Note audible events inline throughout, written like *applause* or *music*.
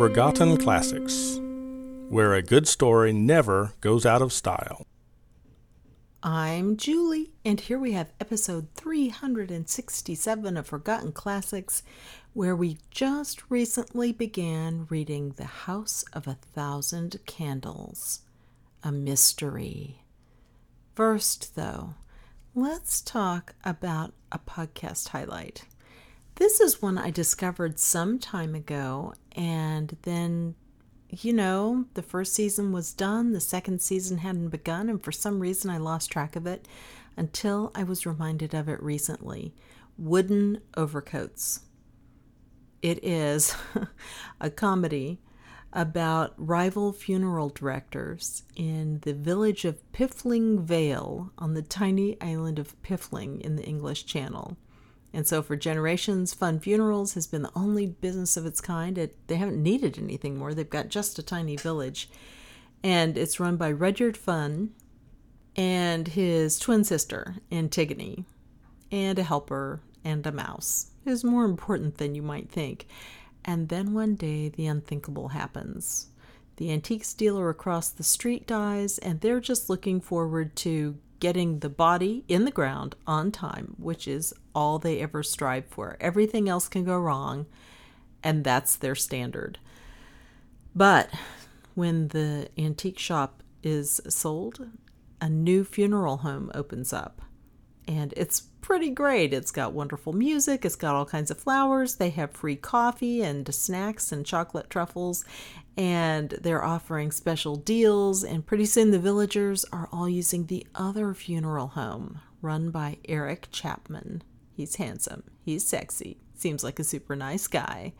Forgotten Classics, where a good story never goes out of style. I'm Julie, and here we have episode 367 of Forgotten Classics, where we just recently began reading The House of a Thousand Candles, a mystery. First, though, let's talk about a podcast highlight. This is one I discovered some time ago, and then, you know, the first season was done, the second season hadn't begun, and for some reason I lost track of it until I was reminded of it recently Wooden Overcoats. It is *laughs* a comedy about rival funeral directors in the village of Piffling Vale on the tiny island of Piffling in the English Channel. And so, for generations, Funn Funerals has been the only business of its kind. It, they haven't needed anything more. They've got just a tiny village. And it's run by Rudyard Funn and his twin sister, Antigone, and a helper and a mouse, who's more important than you might think. And then one day, the unthinkable happens. The antiques dealer across the street dies, and they're just looking forward to getting the body in the ground on time, which is all they ever strive for. Everything else can go wrong, and that's their standard. But when the antique shop is sold, a new funeral home opens up. And it's pretty great. It's got wonderful music, it's got all kinds of flowers. They have free coffee and snacks and chocolate truffles, and they're offering special deals. And pretty soon the villagers are all using the other funeral home run by Eric Chapman. He's handsome, he's sexy, seems like a super nice guy.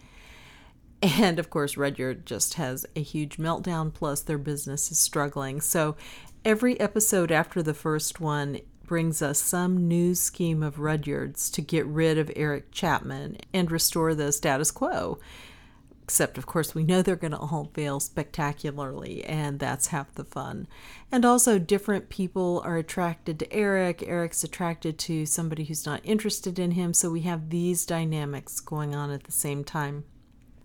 And of course, Rudyard just has a huge meltdown, plus their business is struggling. So every episode after the first one brings us some new scheme of Rudyard's to get rid of Eric Chapman and restore the status quo. Except, of course, we know they're going to all fail spectacularly, and that's half the fun. And also, different people are attracted to Eric. Eric's attracted to somebody who's not interested in him, so we have these dynamics going on at the same time.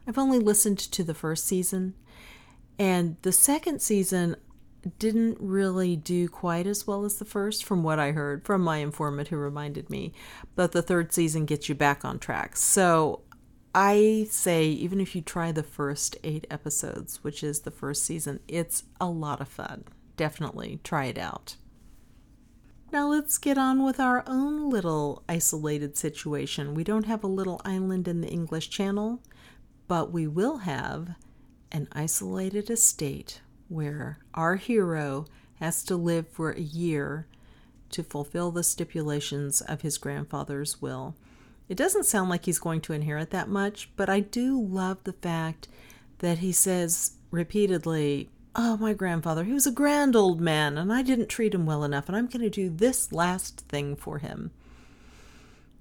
I've only listened to the first season, and the second season didn't really do quite as well as the first, from what I heard from my informant who reminded me. But the third season gets you back on track. So I say, even if you try the first eight episodes, which is the first season, it's a lot of fun. Definitely try it out. Now let's get on with our own little isolated situation. We don't have a little island in the English Channel, but we will have an isolated estate where our hero has to live for a year to fulfill the stipulations of his grandfather's will. It doesn't sound like he's going to inherit that much, but I do love the fact that he says repeatedly, Oh, my grandfather, he was a grand old man, and I didn't treat him well enough, and I'm going to do this last thing for him.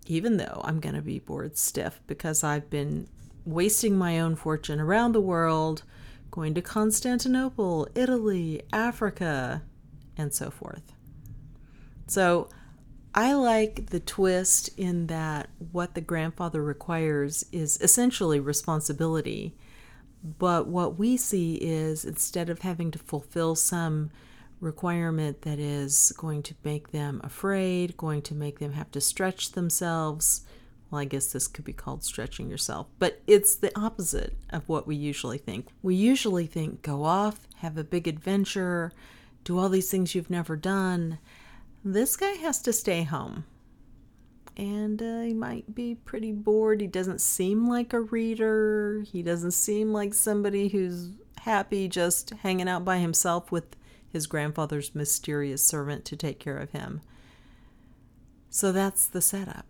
Even though I'm going to be bored stiff because I've been wasting my own fortune around the world going to Constantinople, Italy, Africa, and so forth. So I like the twist in that what the grandfather requires is essentially responsibility. But what we see is instead of having to fulfill some requirement that is going to make them afraid, going to make them have to stretch themselves, well, I guess this could be called stretching yourself, but it's the opposite of what we usually think. We usually think go off, have a big adventure, do all these things you've never done. This guy has to stay home. And uh, he might be pretty bored. He doesn't seem like a reader. He doesn't seem like somebody who's happy just hanging out by himself with his grandfather's mysterious servant to take care of him. So that's the setup.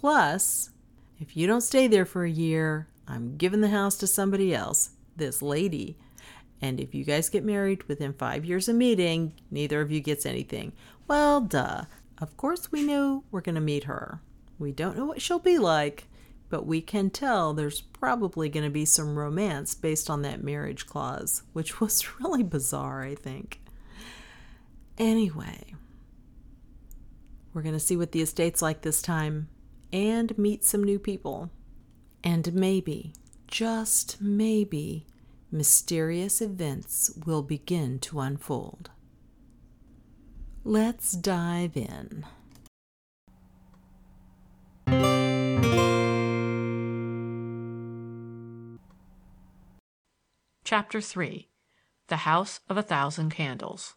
Plus, if you don't stay there for a year, I'm giving the house to somebody else, this lady. And if you guys get married within five years of meeting, neither of you gets anything. Well, duh. Of course, we know we're going to meet her. We don't know what she'll be like, but we can tell there's probably going to be some romance based on that marriage clause, which *laughs* was really bizarre, I think. Anyway, we're going to see what the estate's like this time and meet some new people. And maybe, just maybe, mysterious events will begin to unfold. Let's dive in. Chapter 3 The House of a Thousand Candles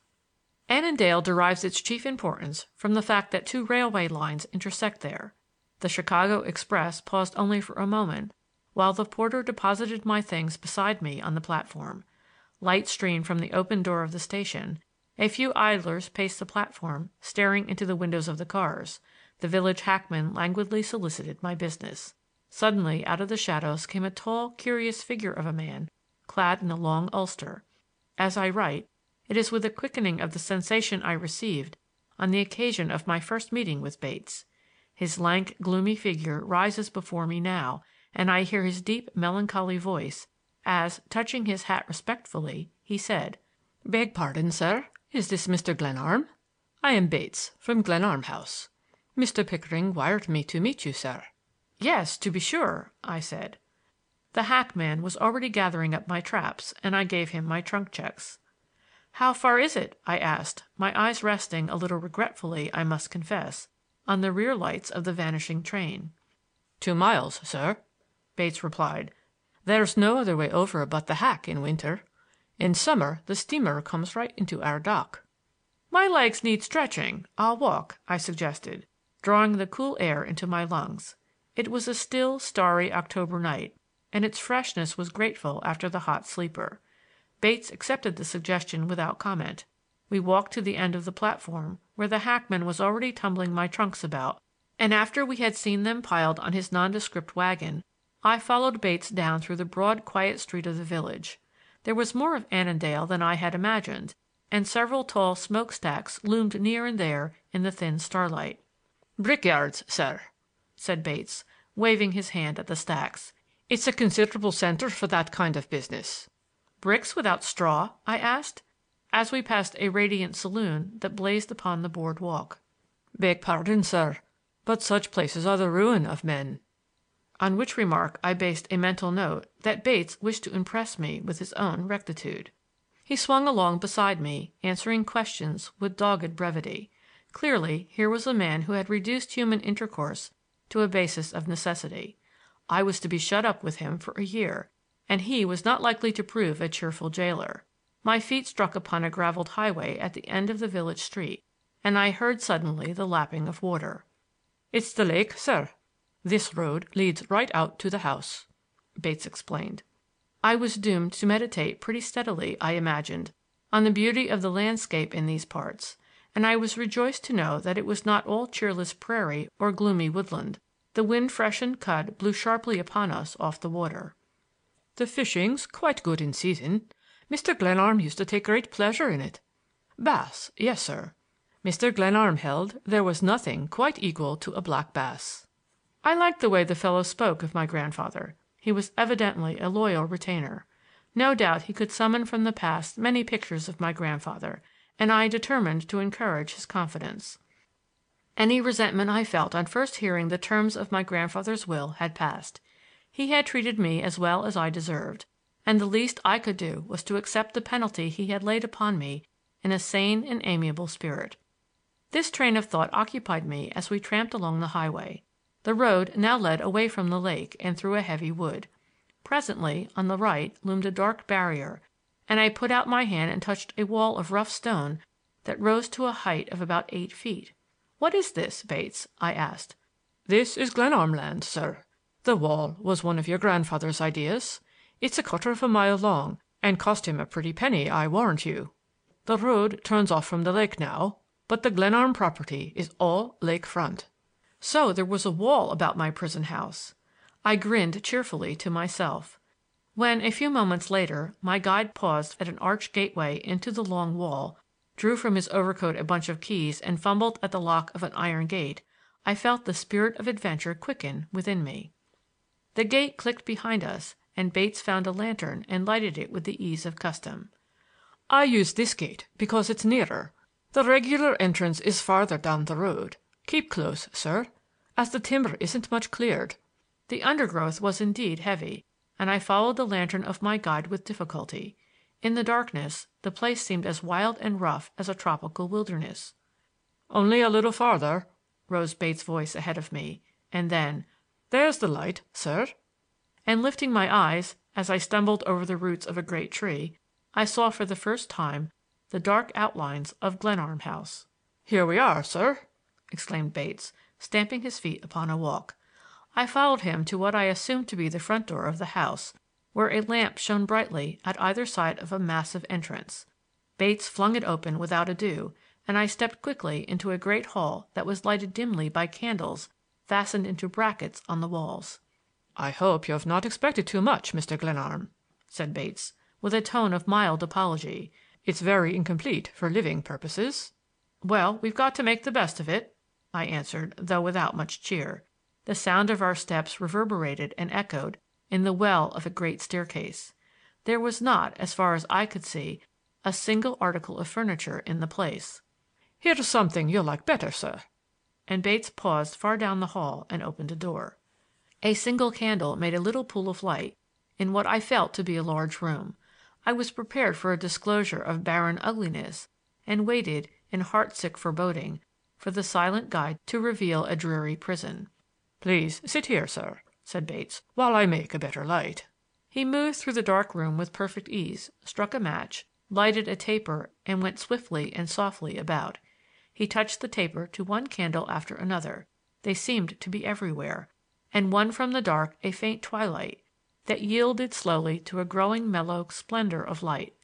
Annandale derives its chief importance from the fact that two railway lines intersect there. The Chicago express paused only for a moment while the porter deposited my things beside me on the platform. Light streamed from the open door of the station; a few idlers paced the platform, staring into the windows of the cars; the village hackman languidly solicited my business. Suddenly out of the shadows came a tall, curious figure of a man clad in a long ulster. As I write, it is with a quickening of the sensation I received on the occasion of my first meeting with Bates. His lank, gloomy figure rises before me now, and I hear his deep, melancholy voice as, touching his hat respectfully, he said: "Beg pardon, sir. Is this Mr. Glenarm? I am Bates, from Glenarm House. Mr. Pickering wired me to meet you, sir." "Yes, to be sure," I said. The hackman was already gathering up my traps, and I gave him my trunk checks. "How far is it?" I asked, my eyes resting, a little regretfully, I must confess, on the rear lights of the vanishing train. "Two miles, sir," Bates replied. "There's no other way over but the hack in winter. In summer the steamer comes right into our dock." "My legs need stretching; I'll walk," I suggested, drawing the cool air into my lungs. It was a still, starry October night and its freshness was grateful after the hot sleeper. Bates accepted the suggestion without comment. We walked to the end of the platform, where the hackman was already tumbling my trunks about, and after we had seen them piled on his nondescript wagon, I followed Bates down through the broad, quiet street of the village. There was more of Annandale than I had imagined, and several tall smoke stacks loomed near and there in the thin starlight. "Brickyards, sir," said Bates, waving his hand at the stacks. It's a considerable center for that kind of business." "Bricks without straw?" I asked, as we passed a radiant saloon that blazed upon the board walk. "Beg pardon, sir, but such places are the ruin of men." On which remark I based a mental note that Bates wished to impress me with his own rectitude. He swung along beside me, answering questions with dogged brevity. Clearly here was a man who had reduced human intercourse to a basis of necessity. I was to be shut up with him for a year, and he was not likely to prove a cheerful jailer. My feet struck upon a graveled highway at the end of the village street, and I heard suddenly the lapping of water. "It's the lake, sir. This road leads right out to the house," Bates explained. I was doomed to meditate pretty steadily, I imagined, on the beauty of the landscape in these parts, and I was rejoiced to know that it was not all cheerless prairie or gloomy woodland. The wind freshened cud blew sharply upon us off the water. "The fishing's quite good in season. Mr. Glenarm used to take great pleasure in it. Bass, yes, sir. Mr. Glenarm held there was nothing quite equal to a black bass." I liked the way the fellow spoke of my grandfather. He was evidently a loyal retainer. No doubt he could summon from the past many pictures of my grandfather, and I determined to encourage his confidence. Any resentment I felt on first hearing the terms of my grandfather's will had passed. He had treated me as well as I deserved, and the least I could do was to accept the penalty he had laid upon me in a sane and amiable spirit. This train of thought occupied me as we tramped along the highway. The road now led away from the lake and through a heavy wood. Presently, on the right, loomed a dark barrier, and I put out my hand and touched a wall of rough stone that rose to a height of about eight feet. "What is this, Bates?" I asked. "This is Glenarm land, sir. The wall was one of your grandfather's ideas. It's a quarter of a mile long, and cost him a pretty penny, I warrant you. The road turns off from the lake now, but the Glenarm property is all lake front." So there was a wall about my prison house! I grinned cheerfully to myself. When, a few moments later, my guide paused at an arched gateway into the long wall drew from his overcoat a bunch of keys and fumbled at the lock of an iron gate, I felt the spirit of adventure quicken within me. The gate clicked behind us, and Bates found a lantern and lighted it with the ease of custom. "I use this gate because it's nearer. The regular entrance is farther down the road. Keep close, sir, as the timber isn't much cleared." The undergrowth was indeed heavy, and I followed the lantern of my guide with difficulty. In the darkness the place seemed as wild and rough as a tropical wilderness. "Only a little farther," rose Bates' voice ahead of me, and then, "There's the light, sir." And lifting my eyes, as I stumbled over the roots of a great tree, I saw for the first time the dark outlines of Glenarm House. "Here we are, sir!" exclaimed Bates, stamping his feet upon a walk. I followed him to what I assumed to be the front door of the house, where a lamp shone brightly at either side of a massive entrance. Bates flung it open without ado, and I stepped quickly into a great hall that was lighted dimly by candles fastened into brackets on the walls. "I hope you have not expected too much, Mr. Glenarm," said Bates, with a tone of mild apology. "It's very incomplete for living purposes." "Well, we've got to make the best of it," I answered, though without much cheer. The sound of our steps reverberated and echoed in the well of a great staircase. There was not, as far as I could see, a single article of furniture in the place. "Here's something you'll like better, sir." And Bates paused far down the hall and opened a door. A single candle made a little pool of light in what I felt to be a large room. I was prepared for a disclosure of barren ugliness and waited, in heartsick foreboding, for the silent guide to reveal a dreary prison. "Please sit here, sir," said Bates, "while I make a better light." He moved through the dark room with perfect ease, struck a match, lighted a taper and went swiftly and softly about. He touched the taper to one candle after another they seemed to be everywhere and won from the dark a faint twilight, that yielded slowly to a growing mellow splendor of light.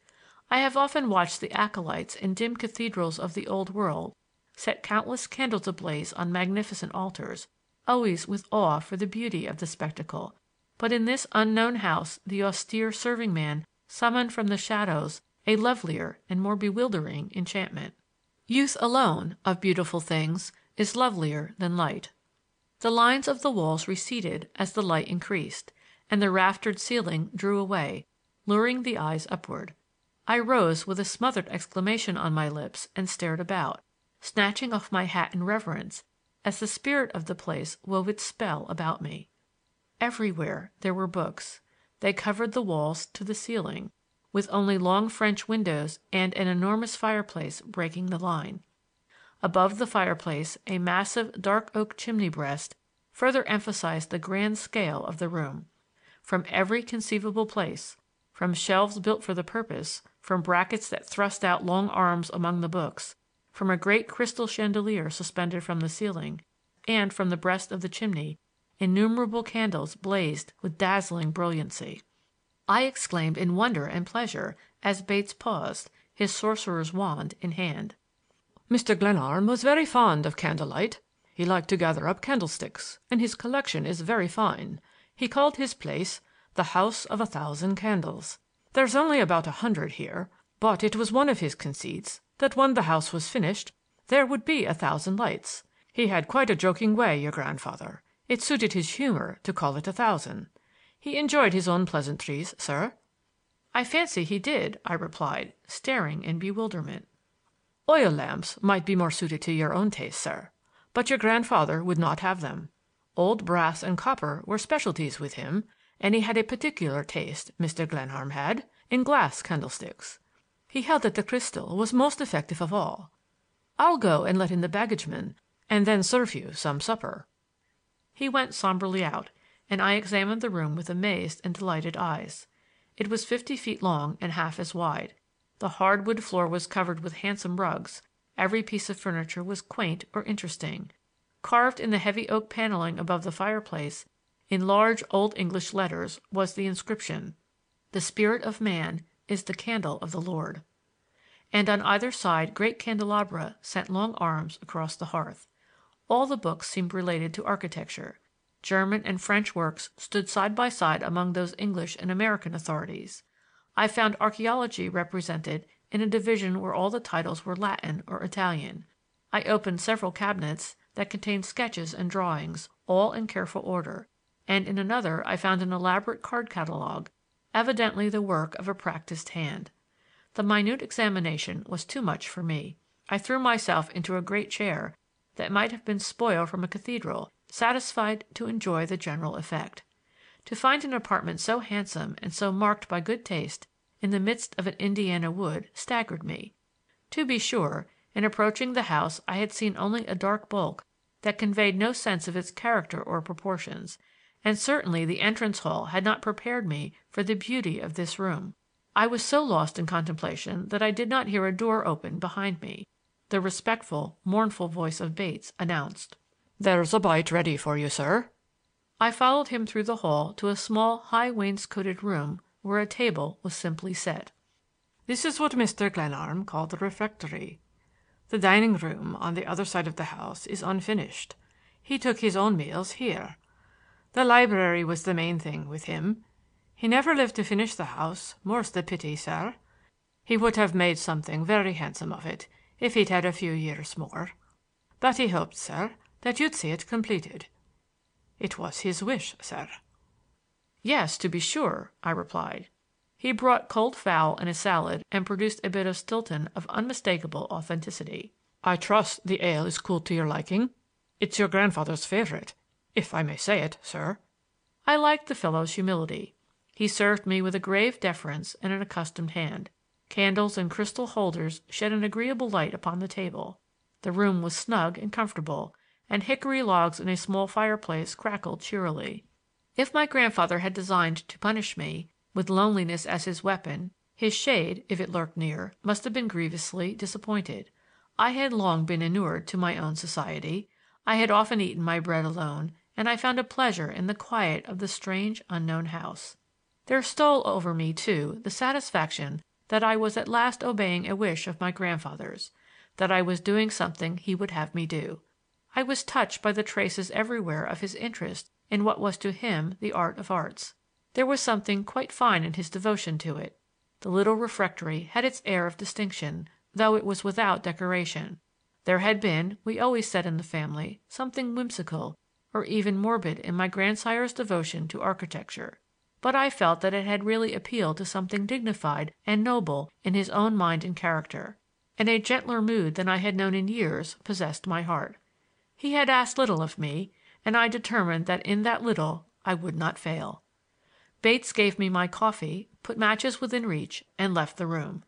I have often watched the acolytes in dim cathedrals of the Old World set countless candles ablaze on magnificent altars always with awe for the beauty of the spectacle; but in this unknown house the austere serving man summoned from the shadows a lovelier and more bewildering enchantment. Youth alone, of beautiful things, is lovelier than light. The lines of the walls receded as the light increased, and the raftered ceiling drew away, luring the eyes upward. I rose with a smothered exclamation on my lips and stared about, snatching off my hat in reverence as the spirit of the place wove its spell about me. Everywhere there were books. They covered the walls to the ceiling, with only long French windows and an enormous fireplace breaking the line. Above the fireplace a massive dark oak chimney breast further emphasized the grand scale of the room. From every conceivable place, from shelves built for the purpose, from brackets that thrust out long arms among the books, from a great crystal chandelier suspended from the ceiling, and from the breast of the chimney, innumerable candles blazed with dazzling brilliancy. I exclaimed in wonder and pleasure as Bates paused, his sorcerer's wand in hand. "Mr. Glenarm was very fond of candlelight. He liked to gather up candlesticks, and his collection is very fine. He called his place the House of a Thousand Candles. There's only about a hundred here, but it was one of his conceits that when the house was finished there would be a thousand lights. He had quite a joking way, your grandfather. It suited his humor to call it a thousand. He enjoyed his own pleasantries, sir." "I fancy he did," I replied, staring in bewilderment. "Oil lamps might be more suited to your own taste, sir, but your grandfather would not have them. Old brass and copper were specialties with him, and he had a particular taste, Mr. Glenarm had, in glass candlesticks. He held that the crystal was most effective of all. I'll go and let in the baggageman, and then serve you some supper." He went somberly out, and I examined the room with amazed and delighted eyes. It was fifty feet long and half as wide. The hard wood floor was covered with handsome rugs; every piece of furniture was quaint or interesting. Carved in the heavy oak paneling above the fireplace, in large Old English letters, was the inscription: "The spirit of man is the candle of the Lord." And on either side great candelabra sent long arms across the hearth. All the books seemed related to architecture. German and French works stood side by side among those English and American authorities. I found archaeology represented in a division where all the titles were Latin or Italian. I opened several cabinets that contained sketches and drawings, all in careful order, and in another I found an elaborate card catalogue evidently the work of a practised hand. The minute examination was too much for me. I threw myself into a great chair that might have been spoil from a cathedral, satisfied to enjoy the general effect. To find an apartment so handsome and so marked by good taste in the midst of an Indiana wood staggered me. To be sure, in approaching the house I had seen only a dark bulk that conveyed no sense of its character or proportions, and certainly the entrance hall had not prepared me for the beauty of this room. I was so lost in contemplation that I did not hear a door open behind me. The respectful, mournful voice of Bates announced: "There's a bite ready for you, sir." I followed him through the hall to a small high wainscoted room where a table was simply set. This is what Mr. Glenarm called the refectory. The dining room on the other side of the house is unfinished. He took his own meals here. The library was the main thing with him. He never lived to finish the house, more's the pity, sir. He would have made something very handsome of it if he'd had a few years more. But he hoped, sir, that you'd see it completed. It was his wish, sir. Yes, to be sure, I replied. He brought cold fowl and a salad and produced a bit of Stilton of unmistakable authenticity. "I trust the ale is cool to your liking. It's your grandfather's favorite, if I may say it, sir." I liked the fellow's humility. He served me with a grave deference and an accustomed hand. Candles in crystal holders shed an agreeable light upon the table. The room was snug and comfortable, and hickory logs in a small fireplace crackled cheerily. If my grandfather had designed to punish me, with loneliness as his weapon, his shade, if it lurked near, must have been grievously disappointed. I had long been inured to my own society. I had often eaten my bread alone, and I found a pleasure in the quiet of the strange, unknown house. There stole over me, too, the satisfaction that I was at last obeying a wish of my grandfather's, that I was doing something he would have me do. I was touched by the traces everywhere of his interest in what was to him the art of arts. There was something quite fine in his devotion to it. The little refectory had its air of distinction, though it was without decoration. There had been, we always said in the family, something whimsical or even morbid in my grandsire's devotion to architecture; but I felt that it had really appealed to something dignified and noble in his own mind and character, and a gentler mood than I had known in years possessed my heart. He had asked little of me, and I determined that in that little I would not fail. Bates gave me my coffee, put matches within reach, and left the room.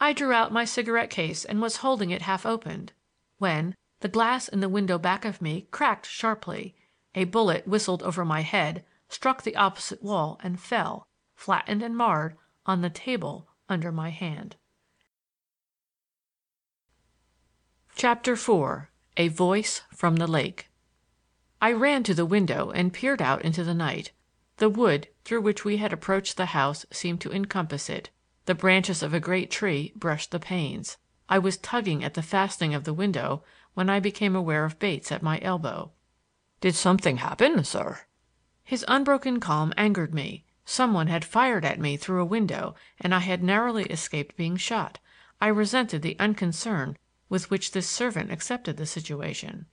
I drew out my cigarette case and was holding it half opened, when the glass in the window back of me cracked sharply, a bullet whistled over my head, struck the opposite wall and fell, flattened and marred, on the table under my hand. Chapter 4 A Voice from the Lake I ran to the window and peered out into the night. The wood through which we had approached the house seemed to encompass it; the branches of a great tree brushed the panes. I was tugging at the fastening of the window when I became aware of Bates at my elbow. "Did something happen, sir?" His unbroken calm angered me. Some one had fired at me through a window and I had narrowly escaped being shot. I resented the unconcern with which this servant accepted the situation.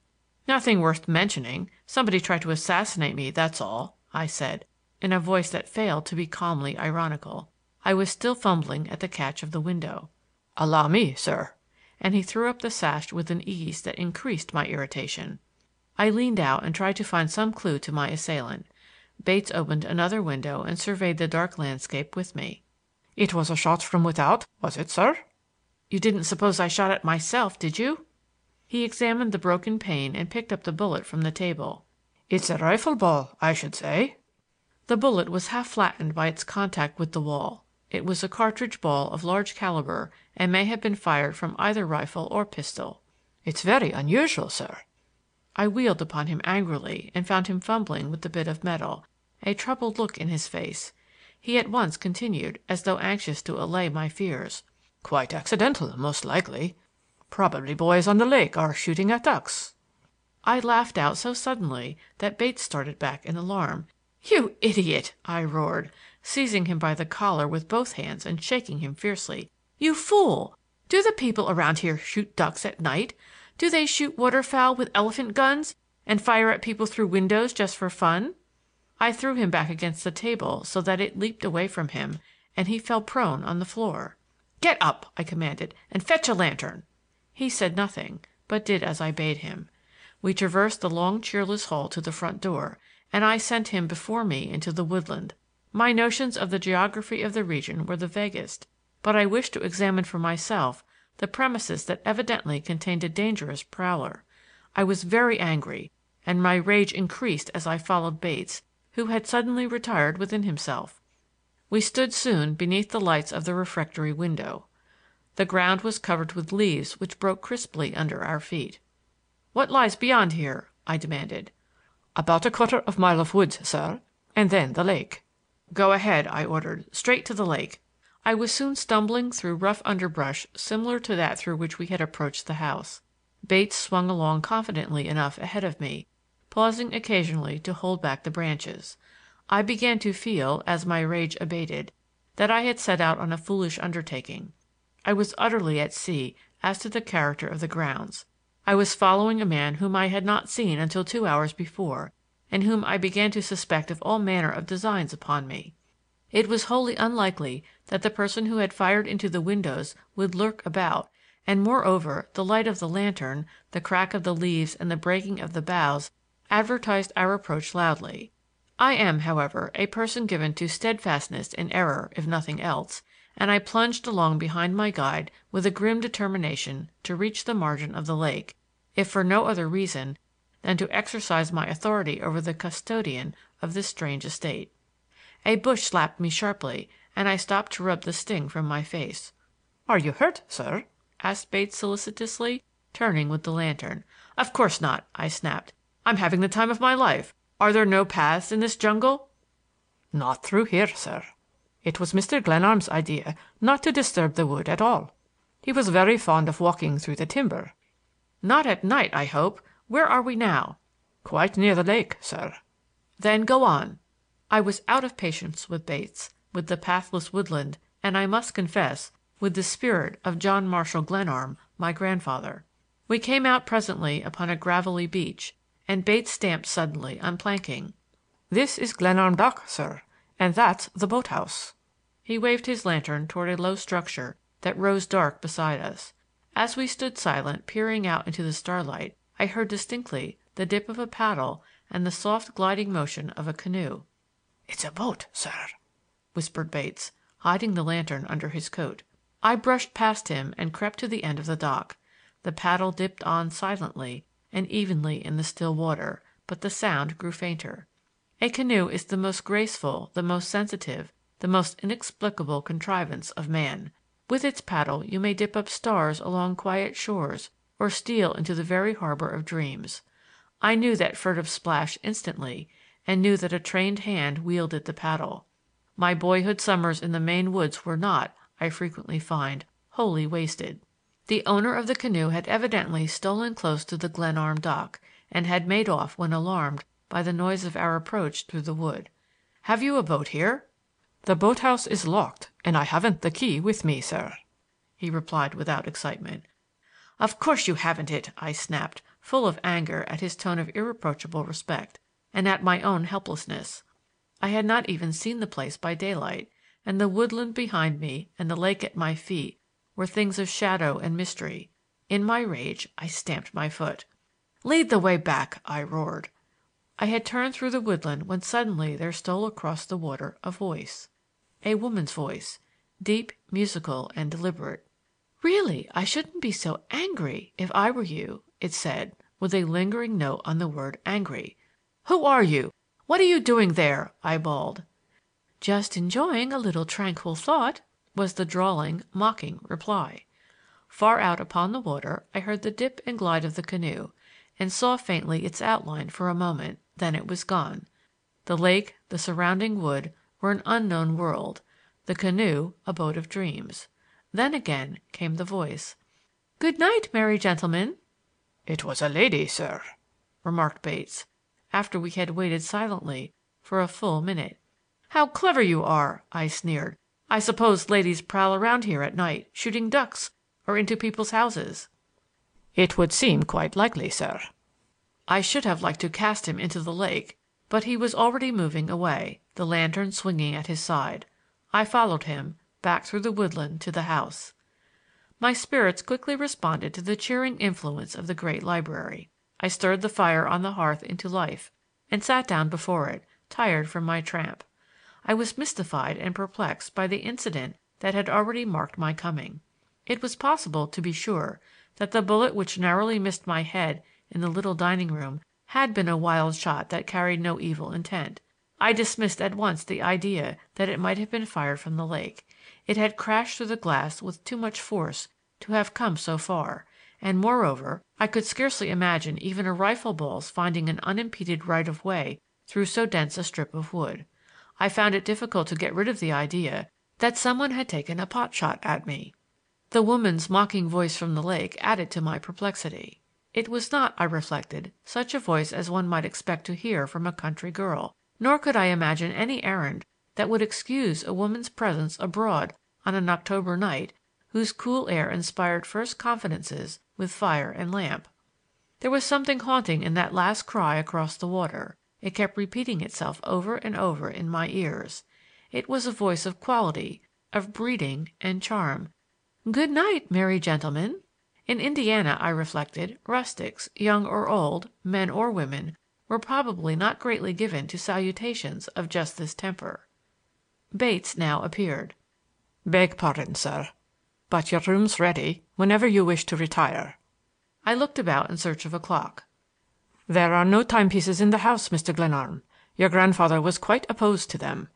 "Nothing worth mentioning. Somebody tried to assassinate me, that's all," I said in a voice that failed to be calmly ironical. I was still fumbling at the catch of the window. "Allow me, sir," and he threw up the sash with an ease that increased my irritation. I leaned out and tried to find some clue to my assailant. Bates opened another window and surveyed the dark landscape with me. "It was a shot from without, was it, sir?" "You didn't suppose I shot it myself, did you?" He examined the broken pane and picked up the bullet from the table. "It's a rifle ball, I should say. The bullet was half flattened by its contact with the wall. It was a cartridge ball of large caliber and may have been fired from either rifle or pistol. "It's very unusual, sir." I wheeled upon him angrily and found him fumbling with the bit of metal, a troubled look in his face. He at once continued, as though anxious to allay my fears: "Quite accidental, most likely. Probably boys on the lake are shooting at ducks." I laughed out so suddenly that Bates started back in alarm. "You idiot!" I roared, seizing him by the collar with both hands and shaking him fiercely. "You fool! Do the people around here shoot ducks at night? Do they shoot waterfowl with elephant guns and fire at people through windows just for fun?" I threw him back against the table so that it leaped away from him, and he fell prone on the floor. "Get up!" I commanded, "and fetch a lantern." He said nothing, but did as I bade him. We traversed the long cheerless hall to the front door and I sent him before me into the woodland. My notions of the geography of the region were the vaguest, but I wished to examine for myself the premises that evidently contained a dangerous prowler. I was very angry, and my rage increased as I followed Bates, who had suddenly retired within himself. We stood soon beneath the lights of the refectory window. The ground was covered with leaves which broke crisply under our feet. "What lies beyond here?" I demanded. "About a quarter of a mile of woods, sir, and then the lake." "Go ahead," I ordered. "Straight to the lake." I was soon stumbling through rough underbrush similar to that through which we had approached the house. Bates swung along confidently enough ahead of me, pausing occasionally to hold back the branches. I began to feel, as my rage abated, that I had set out on a foolish undertaking. I was utterly at sea as to the character of the grounds. I was following a man whom I had not seen until two hours before, and whom I began to suspect of all manner of designs upon me. It was wholly unlikely that the person who had fired into the windows would lurk about, and moreover the light of the lantern, the crack of the leaves and the breaking of the boughs advertised our approach loudly. I am, however, a person given to steadfastness in error if nothing else, and I plunged along behind my guide with a grim determination to reach the margin of the lake, if for no other reason than to exercise my authority over the custodian of this strange estate. A bush slapped me sharply, and I stopped to rub the sting from my face. "Are you hurt, sir?" asked Bates solicitously, turning with the lantern. "Of course not," I snapped. "I'm having the time of my life. Are there no paths in this jungle?" "Not through here, sir. It was Mr. Glenarm's idea not to disturb the wood at all. He was very fond of walking through the timber." "Not at night, I hope. Where are we now?" "Quite near the lake, sir." "Then go on." I was out of patience with Bates, with the pathless woodland, and I must confess, with the spirit of John Marshall Glenarm, my grandfather. We came out presently upon a gravelly beach, and Bates stamped suddenly on planking. "This is Glenarm Dock, sir, and that's the boat house." He waved his lantern toward a low structure that rose dark beside us. As we stood silent, peering out into the starlight, I heard distinctly the dip of a paddle and the soft gliding motion of a canoe. "It's a boat, sir," whispered Bates, hiding the lantern under his coat. I brushed past him and crept to the end of the dock. The paddle dipped on silently and evenly in the still water, but the sound grew fainter. A canoe is the most graceful, the most sensitive, the most inexplicable contrivance of man. With its paddle you may dip up stars along quiet shores or steal into the very harbor of dreams. I knew that furtive splash instantly, and knew that a trained hand wielded the paddle. My boyhood summers in the Maine woods were not, I frequently find, wholly wasted. The owner of the canoe had evidently stolen close to the Glenarm dock, and had made off when alarmed by the noise of our approach through the wood. "Have you a boat here?" "The boat house is locked, and I haven't the key with me, sir," he replied without excitement. "Of course you haven't it!" I snapped, full of anger at his tone of irreproachable respect, and at my own helplessness. I had not even seen the place by daylight, and the woodland behind me and the lake at my feet were things of shadow and mystery. In my rage I stamped my foot. "Lead the way back!" I roared. I had turned through the woodland when suddenly there stole across the water a voice. A woman's voice, deep, musical and deliberate. "Really, I shouldn't be so angry if I were you," it said, with a lingering note on the word angry. "Who are you? What are you doing there?" I bawled. "Just enjoying a little tranquil thought," was the drawling, mocking reply. Far out upon the water I heard the dip and glide of the canoe, and saw faintly its outline for a moment; then it was gone. The lake, the surrounding wood, were an unknown world; the canoe a boat of dreams. Then again came the voice. "Good night, merry gentlemen." "It was a lady, sir," remarked Bates, after we had waited silently for a full minute. "How clever you are!" I sneered. "I suppose ladies prowl around here at night, shooting ducks, or into people's houses." "It would seem quite likely, sir." I should have liked to cast him into the lake, but he was already moving away, the lantern swinging at his side. I followed him, back through the woodland to the house. My spirits quickly responded to the cheering influence of the great library. I stirred the fire on the hearth into life, and sat down before it, tired from my tramp. I was mystified and perplexed by the incident that had already marked my coming. It was possible, to be sure, that the bullet which narrowly missed my head in the little dining room had been a wild shot that carried no evil intent. I dismissed at once the idea that it might have been fired from the lake. It had crashed through the glass with too much force to have come so far, and, moreover, I could scarcely imagine even a rifle ball's finding an unimpeded right of way through so dense a strip of wood. I found it difficult to get rid of the idea that some one had taken a pot shot at me. The woman's mocking voice from the lake added to my perplexity. It was not, I reflected, such a voice as one might expect to hear from a country girl, nor could I imagine any errand that would excuse a woman's presence abroad on an October night whose cool air inspired first confidences with fire and lamp. There was something haunting in that last cry across the water. It kept repeating itself over and over in my ears. It was a voice of quality, of breeding and charm. "Good night, merry gentlemen!" In Indiana, I reflected, rustics, young or old, men or women, were probably not greatly given to salutations of just this temper. Bates now appeared. "Beg pardon, sir, but your room's ready whenever you wish to retire." I looked about in search of a clock. "There are no timepieces in the house, Mr. Glenarm. Your grandfather was quite opposed to them.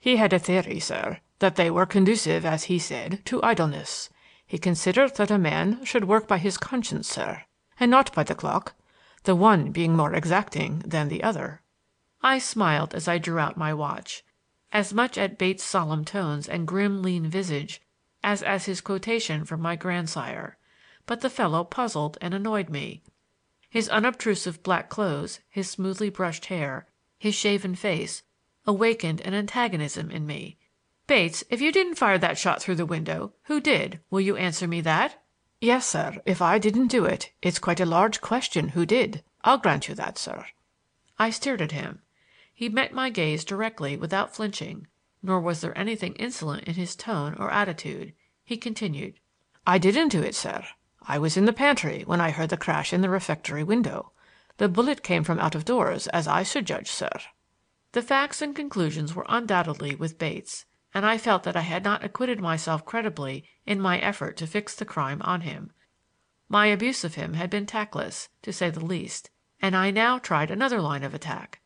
He had a theory, sir, that they were conducive, as he said, to idleness. He considered that a man should work by his conscience, sir, and not by the clock, the one being more exacting than the other." I smiled as I drew out my watch, as much at Bates' solemn tones and grim, lean visage as at his quotation from my grandsire. But the fellow puzzled and annoyed me. His unobtrusive black clothes, his smoothly brushed hair, his shaven face, awakened an antagonism in me. Bates, if you didn't fire that shot through the window, who did? Will you answer me that?" "Yes, sir. If I didn't do it, it's quite a large question who did. I'll grant you that, sir." I stared at him. He met my gaze directly without flinching, nor was there anything insolent in his tone or attitude. He continued: "I didn't do it, sir. I was in the pantry when I heard the crash in the refectory window. The bullet came from out of doors, as I should judge, sir." The facts and conclusions were undoubtedly with Bates and I felt that I had not acquitted myself credibly in my effort to fix the crime on him. My abuse of him had been tactless, to say the least, and I now tried another line of attack.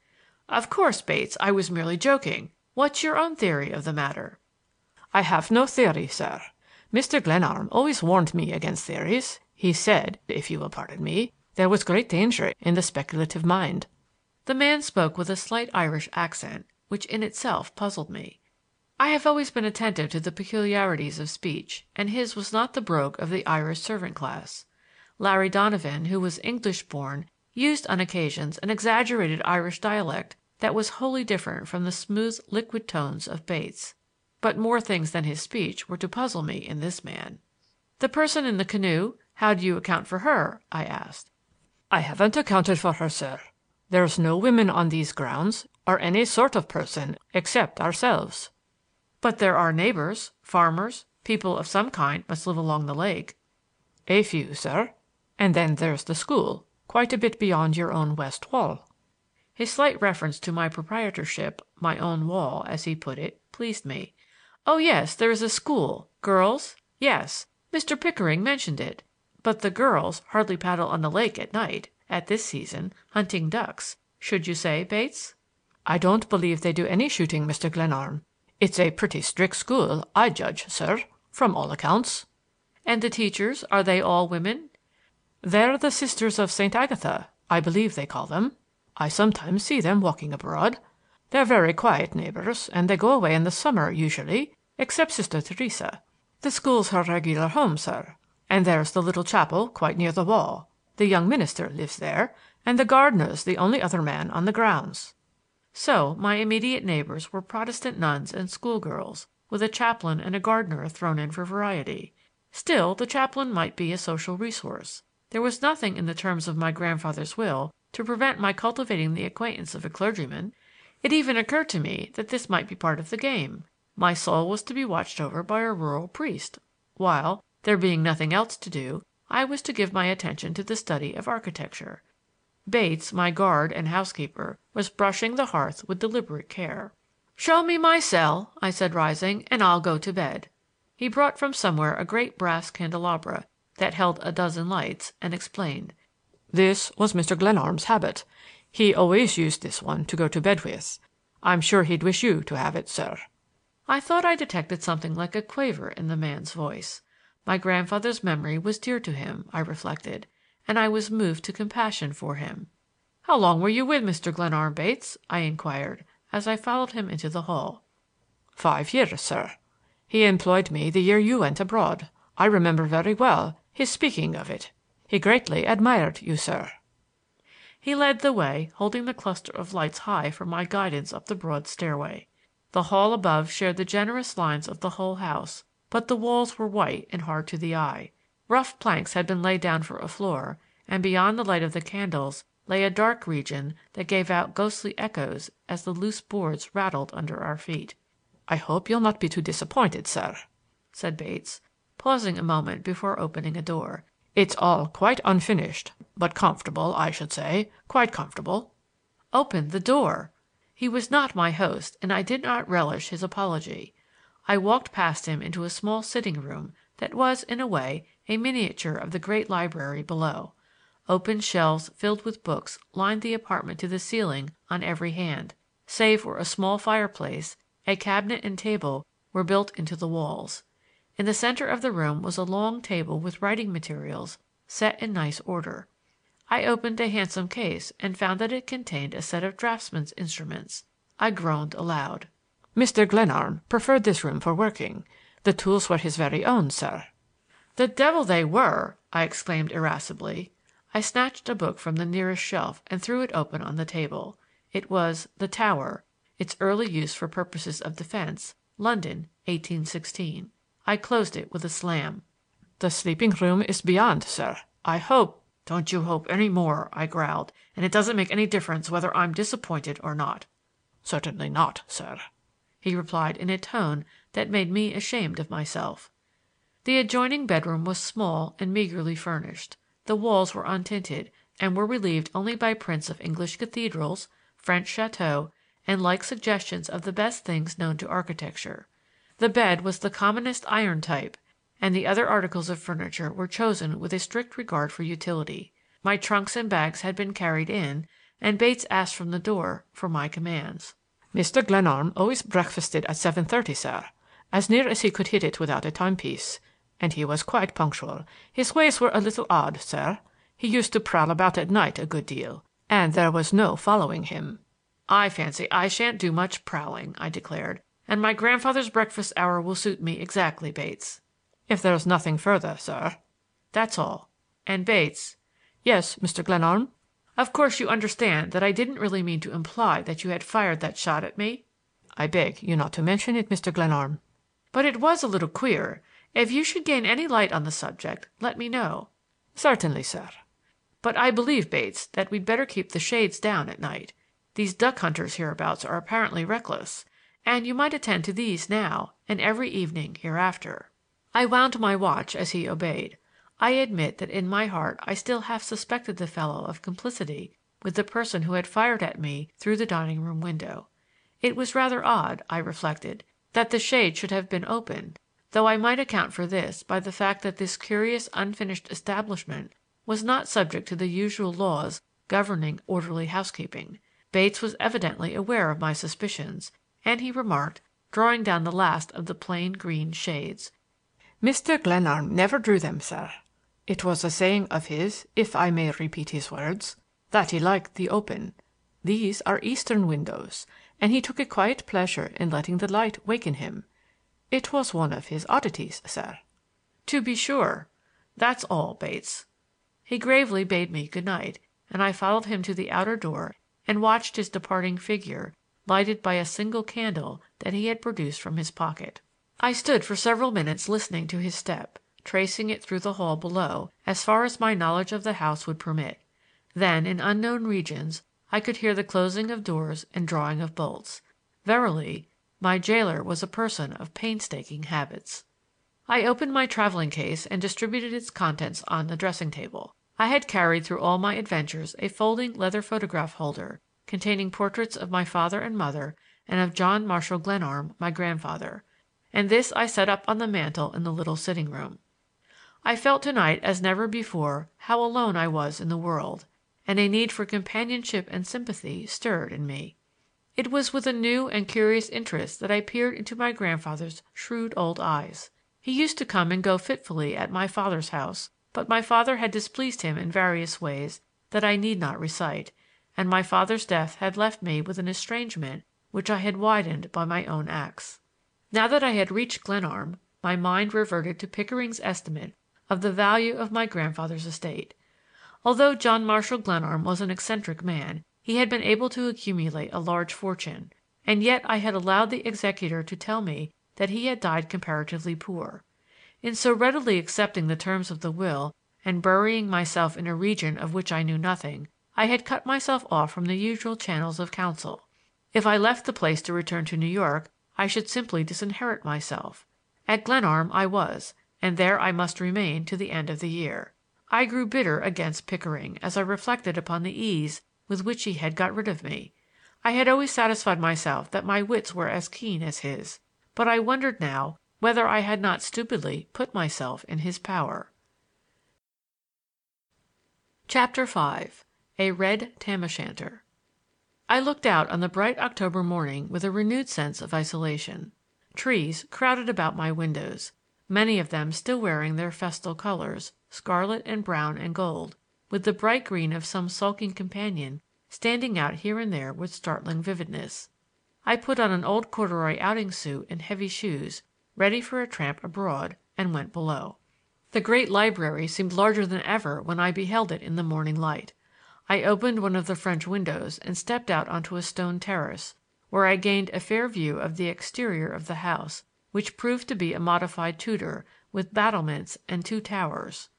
"Of course, Bates, I was merely joking. What's your own theory of the matter?" "I have no theory, sir. Mr. Glenarm always warned me against theories. He said, if you will pardon me, there was great danger in the speculative mind." The man spoke with a slight Irish accent, which in itself puzzled me. I have always been attentive to the peculiarities of speech, and his was not the brogue of the Irish servant class. Larry Donovan, who was English born, used on occasions an exaggerated Irish dialect that was wholly different from the smooth, liquid tones of Bates. But more things than his speech were to puzzle me in this man. "The person in the canoe how do you account for her?" I asked. "I haven't accounted for her, sir. There's no women on these grounds, or any sort of person, except ourselves. "But there are neighbors, farmers, people of some kind must live along the lake." "A few, sir. And then there's the school, quite a bit beyond your own west wall." His slight reference to my proprietorship, my own wall, as he put it, pleased me. "Oh, yes, there is a school. Girls? Yes. Mr. Pickering mentioned it. But the girls hardly paddle on the lake at night, at this season, hunting ducks, should you say, Bates?" "I don't believe they do any shooting, Mr. Glenarm. It's a pretty strict school, I judge, sir, from all accounts." "And the teachers, are they all women?" "They're the Sisters of St. Agatha, I believe they call them. I sometimes see them walking abroad. They're very quiet neighbors, and they go away in the summer, usually, except Sister Theresa. The school's her regular home, sir. And there's the little chapel quite near the wall. The young minister lives there, and the gardener's the only other man on the grounds. So my immediate neighbors were Protestant nuns and schoolgirls, with a chaplain and a gardener thrown in for variety. Still, the chaplain might be a social resource. There was nothing in the terms of my grandfather's will to prevent my cultivating the acquaintance of a clergyman. It even occurred to me that this might be part of the game. My soul was to be watched over by a rural priest, while, there being nothing else to do, I was to give my attention to the study of architecture. Bates, my guard and housekeeper, was brushing the hearth with deliberate care. "Show me my cell," I said, rising, "and I'll go to bed." He brought from somewhere a great brass candelabra that held a dozen lights, and explained: "This was Mr. Glenarm's habit. He always used this one to go to bed with. I'm sure he'd wish you to have it, sir." I thought I detected something like a quaver in the man's voice. My grandfather's memory was dear to him, I reflected, and I was moved to compassion for him. "How long were you with Mr. Glenarm, Bates?" I inquired, as I followed him into the hall. "Five years, sir. He employed me the year you went abroad. I remember very well his speaking of it. He greatly admired you, sir." He led the way, holding the cluster of lights high for my guidance up the broad stairway. The hall above shared the generous lines of the whole house, but the walls were white and hard to the eye. Rough planks had been laid down for a floor, and beyond the light of the candles lay a dark region that gave out ghostly echoes as the loose boards rattled under our feet. "I hope you'll not be too disappointed, sir," said Bates, pausing a moment before opening a door. "It's all quite unfinished, but comfortable, I should say quite comfortable." Open the door! He was not my host, and I did not relish his apology. I walked past him into a small sitting room that was, in a way, a miniature of the great library below. Open shelves filled with books lined the apartment to the ceiling on every hand, save where a small fireplace, a cabinet and table were built into the walls. In the center of the room was a long table with writing materials set in nice order. I opened a handsome case and found that it contained a set of draughtsman's instruments. I groaned aloud. "Mr. Glenarm preferred this room for working. The tools were his very own, sir." "The devil they were!" I exclaimed irascibly. I snatched a book from the nearest shelf and threw it open on the table. It was "The Tower: Its Early Use for Purposes of Defense, London, 1816." I closed it with a slam. "The sleeping room is beyond, sir. I hope "Don't you hope any more," I growled, "and it doesn't make any difference whether I'm disappointed or not." "Certainly not, sir he replied in a tone that made me ashamed of myself. The adjoining bedroom was small and meagerly furnished. The walls were untinted and were relieved only by prints of English cathedrals, French chateaux, and like suggestions of the best things known to architecture. The bed was the commonest iron type, and the other articles of furniture were chosen with a strict regard for utility. My trunks and bags had been carried in, and Bates asked from the door for my commands. "Mr. Glenarm always breakfasted at seven thirty, sir, as near as he could hit it without a timepiece. And he was quite punctual. His ways were a little odd, sir. He used to prowl about at night a good deal, and there was no following him." "I fancy I shan't do much prowling," I declared, "and my grandfather's breakfast hour will suit me exactly, Bates." "If there's nothing further, sir." "That's all. And, Bates "Yes, Mr. Glenarm?" Of course you understand that I didn't really mean to imply that you had fired that shot at me?" "I beg you not to mention it, Mr. Glenarm." "But it was a little queer. If you should gain any light on the subject, let me know." "Certainly, sir." "But I believe, Bates, that we'd better keep the shades down at night. These duck hunters hereabouts are apparently reckless, and you might attend to these now and every evening hereafter." I wound my watch as he obeyed. I admit that in my heart I still half suspected the fellow of complicity with the person who had fired at me through the dining room window. It was rather odd, I reflected, that the shade should have been open, though I might account for this by the fact that this curious unfinished establishment was not subject to the usual laws governing orderly housekeeping. Bates was evidently aware of my suspicions, and he remarked, drawing down the last of the plain green shades: "Mr. Glenarm never drew them, sir. It was a saying of his, if I may repeat his words, that he liked the open. These are eastern windows, and he took a quiet pleasure in letting the light waken him. It was one of his oddities, sir." "To be sure. That's all, Bates." He gravely bade me good night, and I followed him to the outer door and watched his departing figure, lighted by a single candle that he had produced from his pocket. I stood for several minutes listening to his step tracing it through the hall below as far as my knowledge of the house would permit. Then, in unknown regions, I could hear the closing of doors and drawing of bolts. Verily, my jailer was a person of painstaking habits. I opened my traveling case and distributed its contents on the dressing table. I had carried through all my adventures a folding leather photograph holder containing portraits of my father and mother and of John Marshall Glenarm, my grandfather, and this I set up on the mantel in the little sitting room. I felt to night as never before how alone I was in the world, and a need for companionship and sympathy stirred in me. It was with a new and curious interest that I peered into my grandfather's shrewd old eyes. He used to come and go fitfully at my father's house, but my father had displeased him in various ways that I need not recite, and my father's death had left me with an estrangement which I had widened by my own acts. Now that I had reached Glenarm, my mind reverted to Pickering's estimate of the value of my grandfather's estate. Although John Marshall Glenarm was an eccentric man, he had been able to accumulate a large fortune, and yet I had allowed the executor to tell me that he had died comparatively poor. In so readily accepting the terms of the will and burying myself in a region of which I knew nothing, I had cut myself off from the usual channels of counsel. If I left the place to return to New York I should simply disinherit myself. At Glenarm I was, and there I must remain to the end of the year. I grew bitter against Pickering as I reflected upon the ease with which he had got rid of me. I had always satisfied myself that my wits were as keen as his, but I wondered now whether I had not stupidly put myself in his power. Chapter V A Red Tam o' Shanter I looked out on the bright October morning with a renewed sense of isolation. Trees crowded about my windows, many of them still wearing their festal colors, scarlet and brown and gold, with the bright green of some sulking companion standing out here and there with startling vividness. I put on an old corduroy outing suit and heavy shoes, ready for a tramp abroad, and went below. The great library seemed larger than ever when I beheld it in the morning light. I opened one of the French windows and stepped out onto a stone terrace, where I gained a fair view of the exterior of the house, which proved to be a modified Tudor, with battlements and two towers.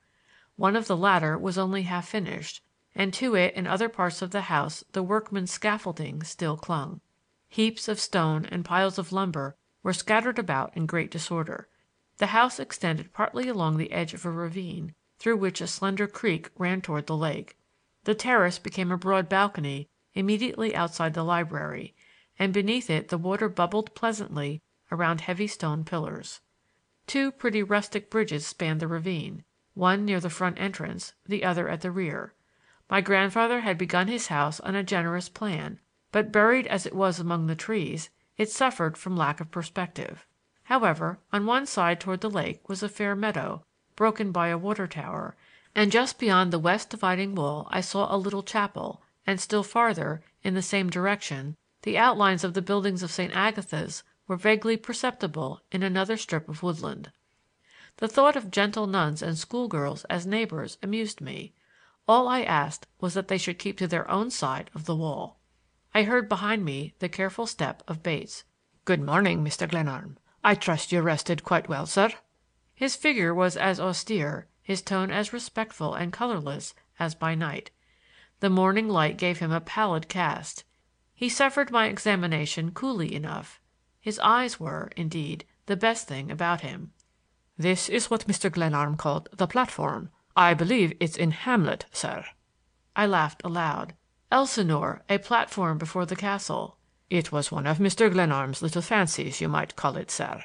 One of the latter was only half finished, and to it and other parts of the house the workmen's scaffolding still clung. Heaps of stone and piles of lumber were scattered about in great disorder. The house extended partly along the edge of a ravine, through which a slender creek ran toward the lake. The terrace became a broad balcony immediately outside the library, and beneath it the water bubbled pleasantly around heavy stone pillars. Two pretty rustic bridges spanned the ravine one near the front entrance, the other at the rear. My grandfather had begun his house on a generous plan, but buried as it was among the trees, it suffered from lack of perspective. However, on one side toward the lake was a fair meadow, broken by a water tower, and just beyond the west dividing wall I saw a little chapel, and still farther, in the same direction, the outlines of the buildings of St. Agatha's were vaguely perceptible in another strip of woodland. The thought of gentle nuns and schoolgirls as neighbors amused me. All I asked was that they should keep to their own side of the wall. I heard behind me the careful step of Bates. "Good morning, Mr. Glenarm. I trust you rested quite well, sir." His figure was as austere, his tone as respectful and colorless as by night. The morning light gave him a pallid cast. He suffered my examination coolly enough. His eyes were, indeed, the best thing about him. "This is what Mr. Glenarm called the platform. I believe it's in Hamlet, sir." I laughed aloud. Elsinore, a platform before the castle! "It was one of Mr. Glenarm's little fancies, you might call it, sir."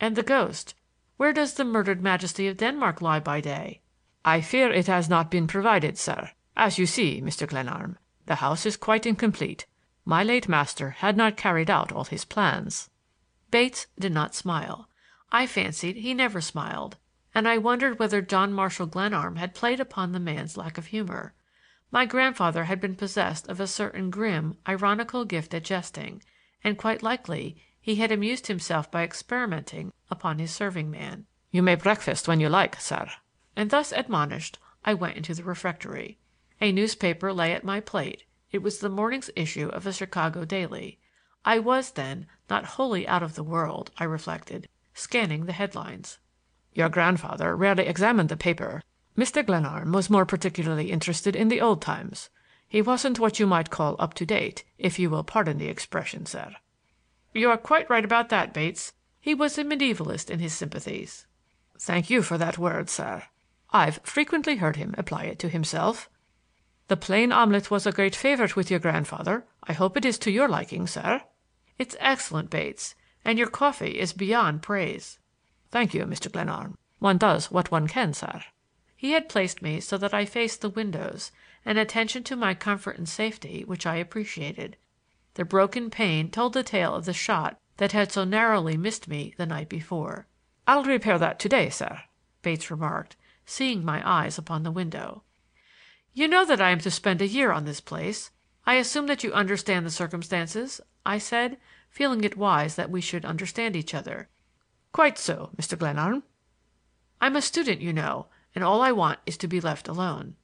And the ghost! Where does the murdered majesty of Denmark lie by day?" "I fear it has not been provided, sir. As you see, Mr. Glenarm, the house is quite incomplete. My late master had not carried out all his plans." Bates did not smile. I fancied he never smiled, and I wondered whether John Marshall Glenarm had played upon the man's lack of humor. My grandfather had been possessed of a certain grim, ironical gift at jesting, and quite likely he had amused himself by experimenting upon his serving man. "You may breakfast when you like, sir." And thus admonished, I went into the refectory. A newspaper lay at my plate; it was the morning's issue of a Chicago daily. I was, then, not wholly out of the world, I reflected scanning the headlines. "Your grandfather rarely examined the paper. Mr. Glenarm was more particularly interested in the old times. He wasn't what you might call up to date, if you will pardon the expression, sir." "You are quite right about that, Bates. He was a medievalist in his sympathies." "Thank you for that word, sir." I've frequently heard him apply it to himself. The plain omelette was a great favorite with your grandfather. I hope it is to your liking, sir." "It's excellent, Bates, and your coffee is beyond praise." "Thank you, Mr. Glenarm. One does what one can, sir." He had placed me so that I faced the windows, an attention to my comfort and safety which I appreciated. The broken pane told the tale of the shot that had so narrowly missed me the night before. "I'll repair that to day, sir," Bates remarked, seeing my eyes upon the window. "You know that I am to spend a year on this place. I assume that you understand the circumstances?" I said, feeling it wise that we should understand each other. "Quite so, Mr. Glenarm." "I'm a student, you know, and all I want is to be left alone."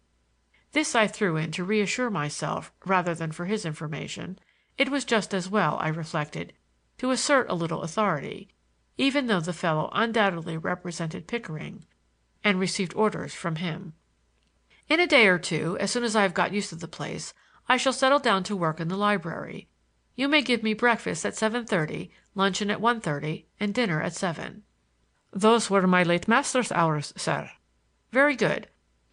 This I threw in to reassure myself rather than for his information. It was just as well, I reflected, to assert a little authority, even though the fellow undoubtedly represented Pickering and received orders from him. In a day or two, as soon as I have got used to the place, I shall settle down to work in the library. You may give me breakfast at seven thirty, luncheon at one thirty, and dinner at seven." "Those were my late master's hours, sir." "Very good.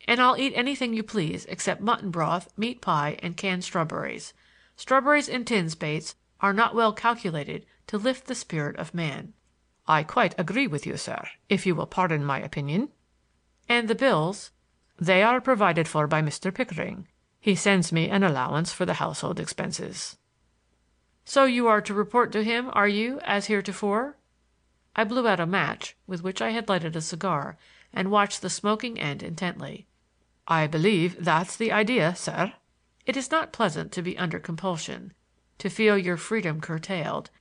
And I'll eat anything you please except mutton broth, meat pie, and canned strawberries. Strawberries in tins, Bates, are not well calculated to lift the spirit of man." "I quite agree with you, sir, if you will pardon my opinion." "And the bills?" "They are provided for by Mr. Pickering. He sends me an allowance for the household expenses." "So you are to report to him, are you, as heretofore?" I blew out a match with which I had lighted a cigar and watched the smoking end intently. "I believe that's the idea, sir." It is not pleasant to be under compulsion, to feel your freedom curtailed,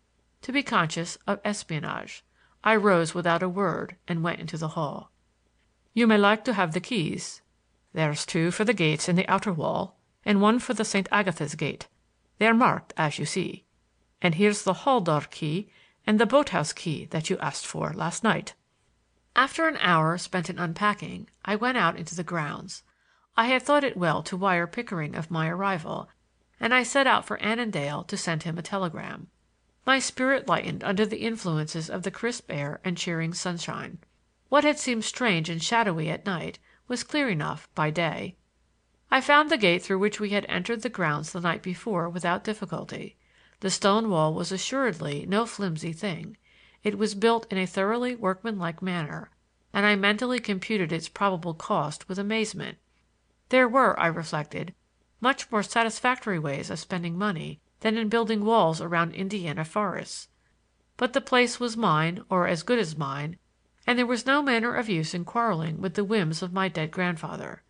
to be conscious of espionage. I rose without a word and went into the hall. "You may like to have the keys. There's two for the gates in the outer wall and one for the St. Agatha's gate. They're marked, as you see. And here's the hall door key and the boat house key that you asked for last night." After an hour spent in unpacking, I went out into the grounds. I had thought it well to wire Pickering of my arrival, and I set out for Annandale to send him a telegram. My spirit lightened under the influences of the crisp air and cheering sunshine. What had seemed strange and shadowy at night was clear enough by day. I found the gate through which we had entered the grounds the night before without difficulty. The stone wall was assuredly no flimsy thing. It was built in a thoroughly workmanlike manner, and I mentally computed its probable cost with amazement. There were, I reflected, much more satisfactory ways of spending money than in building walls around Indiana forests. But the place was mine, or as good as mine, and there was no manner of use in quarreling with the whims of my dead grandfather.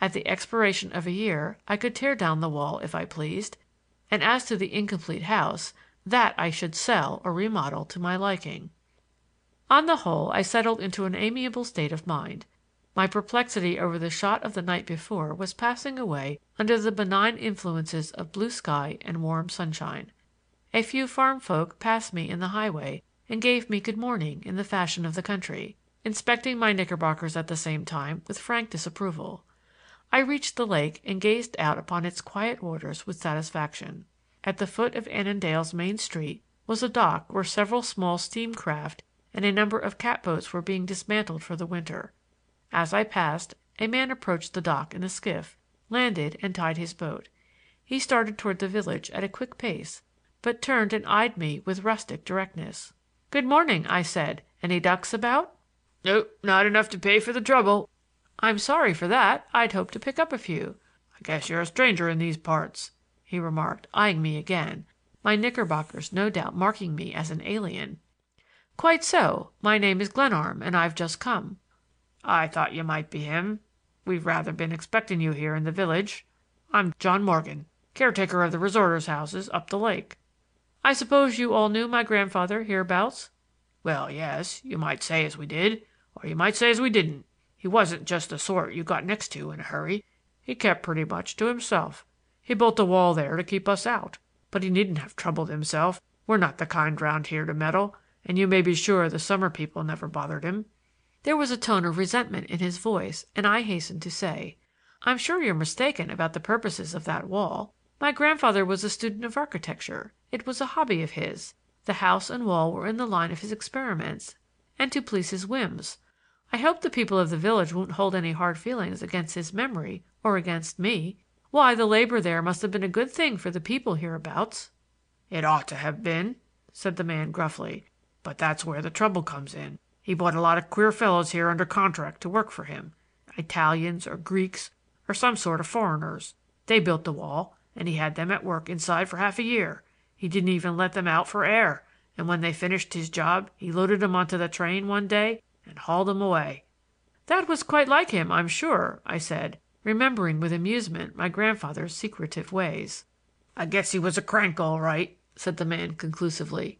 At the expiration of a year I could tear down the wall if I pleased, and as to the incomplete house, that I should sell or remodel to my liking. On the whole I settled into an amiable state of mind. My perplexity over the shot of the night before was passing away under the benign influences of blue sky and warm sunshine. A few farm folk passed me in the highway and gave me good morning in the fashion of the country, inspecting my knickerbockers at the same time with frank disapproval. I reached the lake and gazed out upon its quiet waters with satisfaction. At the foot of Annandale's main street was a dock where several small steam craft and a number of catboats were being dismantled for the winter. As I passed, a man approached the dock in a skiff, landed and tied his boat. He started toward the village at a quick pace, but turned and eyed me with rustic directness. "Good morning," I said. "Any ducks about?" "Nope, not enough to pay for the trouble." "I'm sorry for that. I'd hoped to pick up a few." "I guess you're a stranger in these parts," he remarked, eyeing me again, my knickerbockers no doubt marking me as an alien. "Quite so. My name is Glenarm, and I've just come." "I thought you might be him. We've rather been expecting you here in the village. I'm John Morgan, caretaker of the resorters' houses up the lake. I suppose you all knew my grandfather hereabouts?" "Well, yes; you might say as we did, or you might say as we didn't. He wasn't just the sort you got next to in a hurry. He kept pretty much to himself. He built the wall there to keep us out, but he needn't have troubled himself. We're not the kind round here to meddle, and you may be sure the summer people never bothered him." There was a tone of resentment in his voice, and I hastened to say: "I'm sure you're mistaken about the purposes of that wall. My grandfather was a student of architecture. It was a hobby of his; the house and wall were in the line of his experiments and to please his whims. I hope the people of the village won't hold any hard feelings against his memory or against me. Why, the labor there must have been a good thing for the people hereabouts." "It ought to have been," said the man gruffly. "But that's where the trouble comes in. He bought a lot of queer fellows here under contract to work for him Italians or Greeks or some sort of foreigners. They built the wall, and he had them at work inside for half a year. He didn't even let them out for air, and when they finished his job he loaded 'em onto the train one day and hauled 'em away." "That was quite like him, I'm sure," I said, remembering with amusement my grandfather's secretive ways. "I guess he was a crank, all right," said the man conclusively.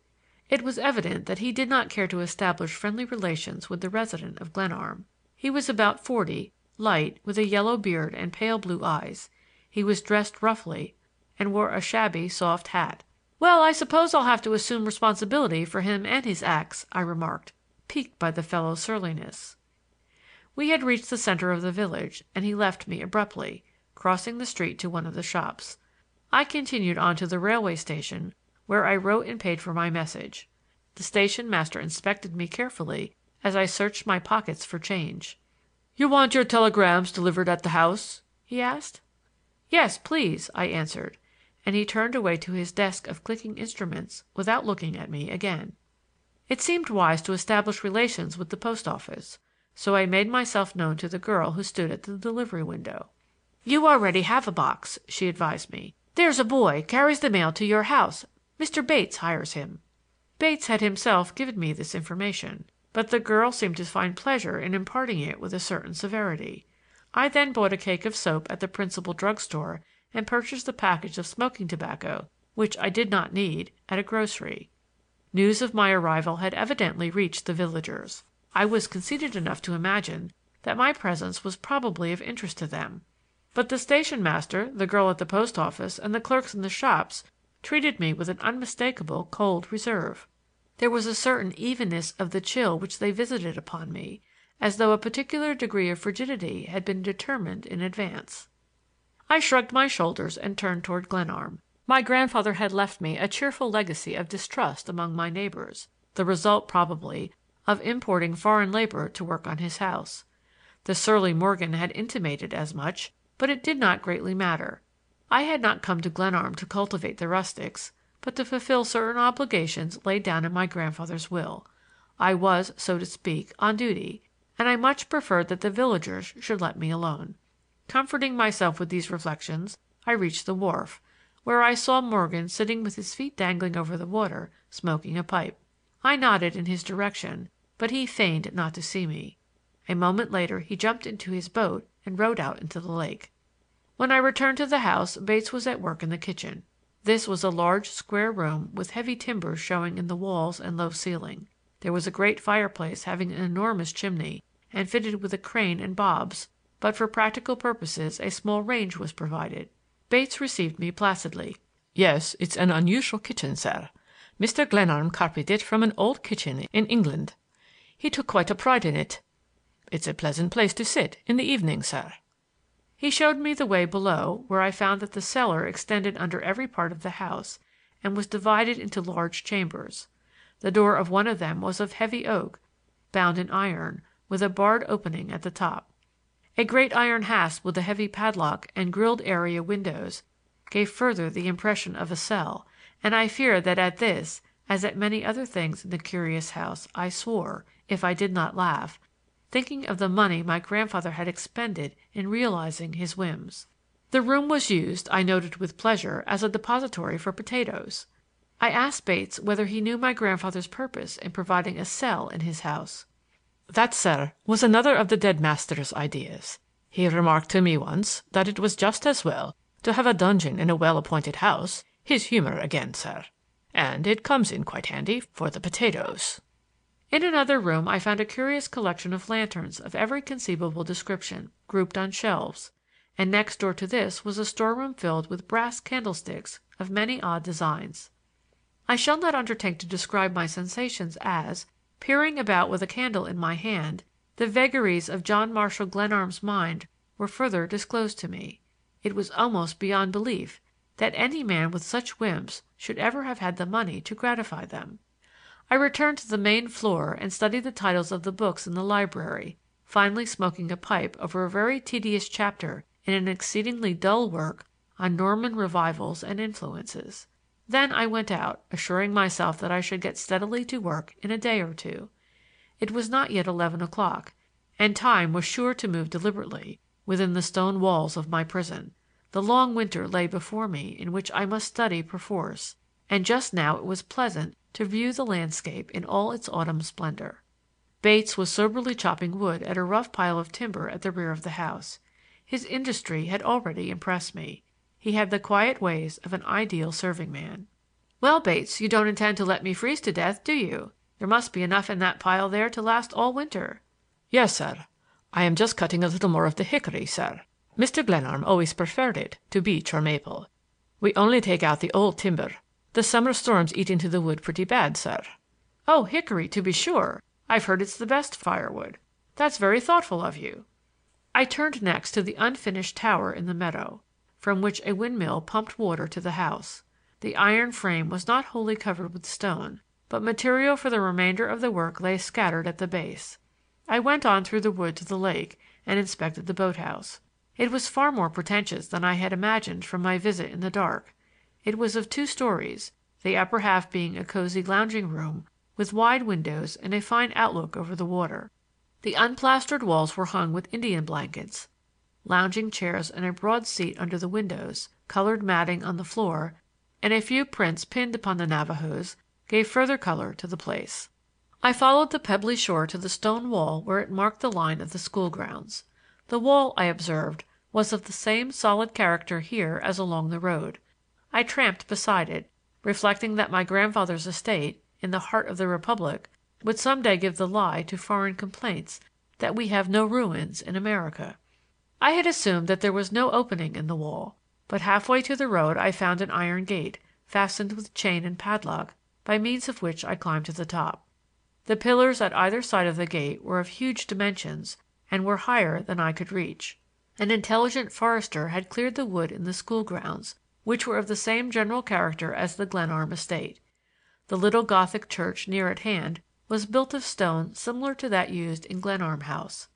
It was evident that he did not care to establish friendly relations with the resident of Glenarm. He was about forty, light, with a yellow beard and pale blue eyes. He was dressed roughly, and wore a shabby soft hat. "Well, I suppose I'll have to assume responsibility for him and his acts," I remarked, piqued by the fellow's surliness. We had reached the center of the village, and he left me abruptly, crossing the street to one of the shops. I continued on to the railway station, where I wrote and paid for my message. The station master inspected me carefully as I searched my pockets for change. "You want your telegrams delivered at the house?" he asked. "Yes, please," I answered, and he turned away to his desk of clicking instruments without looking at me again. It seemed wise to establish relations with the post office, so I made myself known to the girl who stood at the delivery window. "You already have a box," she advised me. "There's a boy carries the mail to your house. Mr. Bates hires him." Bates had himself given me this information, but the girl seemed to find pleasure in imparting it with a certain severity. I then bought a cake of soap at the principal drug store and purchased a package of smoking tobacco, which I did not need, at a grocery. News of my arrival had evidently reached the villagers. I was conceited enough to imagine that my presence was probably of interest to them. But the station master, the girl at the post office and the clerks in the shops treated me with an unmistakable cold reserve. There was a certain evenness of the chill which they visited upon me, as though a particular degree of frigidity had been determined in advance. I shrugged my shoulders and turned toward Glenarm. My grandfather had left me a cheerful legacy of distrust among my neighbors, the result, probably, of importing foreign labor to work on his house. The surly Morgan had intimated as much, but it did not greatly matter. I had not come to Glenarm to cultivate the rustics, but to fulfill certain obligations laid down in my grandfather's will. I was, so to speak, on duty, and I much preferred that the villagers should let me alone. Comforting myself with these reflections, I reached the wharf, where I saw Morgan sitting with his feet dangling over the water, smoking a pipe. I nodded in his direction, but he feigned not to see me. A moment later he jumped into his boat and rowed out into the lake. When I returned to the house Bates was at work in the kitchen. This was a large square room with heavy timbers showing in the walls and low ceiling. There was a great fireplace having an enormous chimney and fitted with a crane and bobs, but for practical purposes a small range was provided. Bates received me placidly. "Yes, it's an unusual kitchen, sir. Mr. Glenarm copied it from an old kitchen in England. He took quite a pride in it. It's a pleasant place to sit in the evening, sir." He showed me the way below, where I found that the cellar extended under every part of the house and was divided into large chambers. The door of one of them was of heavy oak, bound in iron, with a barred opening at the top. A great iron hasp with a heavy padlock and grilled area windows gave further the impression of a cell, and I fear that at this, as at many other things in the curious house, I swore, if I did not laugh, thinking of the money my grandfather had expended in realizing his whims. The room was used, I noted with pleasure, as a depository for potatoes. I asked Bates whether he knew my grandfather's purpose in providing a cell in his house. "That, sir, was another of the dead master's ideas. He remarked to me once that it was just as well to have a dungeon in a well appointed house his humor again, sir. And it comes in quite handy for the potatoes." In another room I found a curious collection of lanterns of every conceivable description, grouped on shelves, and next door to this was a storeroom filled with brass candlesticks of many odd designs. I shall not undertake to describe my sensations as, peering about with a candle in my hand, the vagaries of John Marshall Glenarm's mind were further disclosed to me. It was almost beyond belief that any man with such whims should ever have had the money to gratify them. I returned to the main floor and studied the titles of the books in the library, finally smoking a pipe over a very tedious chapter in an exceedingly dull work on Norman revivals and influences. Then I went out, assuring myself that I should get steadily to work in a day or two. It was not yet eleven o'clock, and time was sure to move deliberately within the stone walls of my prison. The long winter lay before me in which I must study perforce, and just now it was pleasant to view the landscape in all its autumn splendor. Bates was soberly chopping wood at a rough pile of timber at the rear of the house. His industry had already impressed me. He had the quiet ways of an ideal serving man. "Well, Bates, you don't intend to let me freeze to death, do you? There must be enough in that pile there to last all winter." "Yes, sir. I am just cutting a little more of the hickory, sir. Mr. Glenarm always preferred it to beech or maple. We only take out the old timber. The summer storms eat into the wood pretty bad, sir." "Oh, hickory, to be sure. I've heard it's the best firewood. That's very thoughtful of you." I turned next to the unfinished tower in the meadow, from which a windmill pumped water to the house. The iron frame was not wholly covered with stone, but material for the remainder of the work lay scattered at the base. I went on through the wood to the lake and inspected the boat house. It was far more pretentious than I had imagined from my visit in the dark. It was of two stories, the upper half being a cozy lounging room with wide windows and a fine outlook over the water. The unplastered walls were hung with Indian blankets. Lounging chairs and a broad seat under the windows, colored matting on the floor, and a few prints pinned upon the Navajos gave further color to the place. I followed the pebbly shore to the stone wall where it marked the line of the school grounds. The wall, I observed, was of the same solid character here as along the road. I tramped beside it, reflecting that my grandfather's estate in the heart of the Republic would some day give the lie to foreign complaints that we have no ruins in America. I had assumed that there was no opening in the wall, but halfway to the road I found an iron gate, fastened with chain and padlock, by means of which I climbed to the top. The pillars at either side of the gate were of huge dimensions and were higher than I could reach. An intelligent forester had cleared the wood in the school grounds, which were of the same general character as the Glenarm estate. The little Gothic church near at hand was built of stone similar to that used in Glenarm House.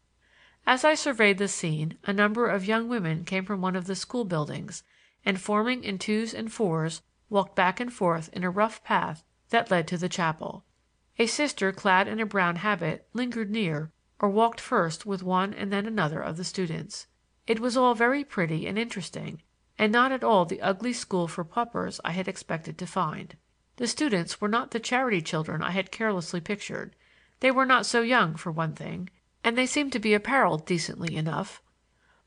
As I surveyed the scene a number of young women came from one of the school buildings, and forming in twos and fours walked back and forth in a rough path that led to the chapel. A Sister clad in a brown habit lingered near or walked first with one and then another of the students. It was all very pretty and interesting, and not at all the ugly school for paupers I had expected to find. The students were not the charity children I had carelessly pictured. They were not so young, for one thing, and they seemed to be apparelled decently enough.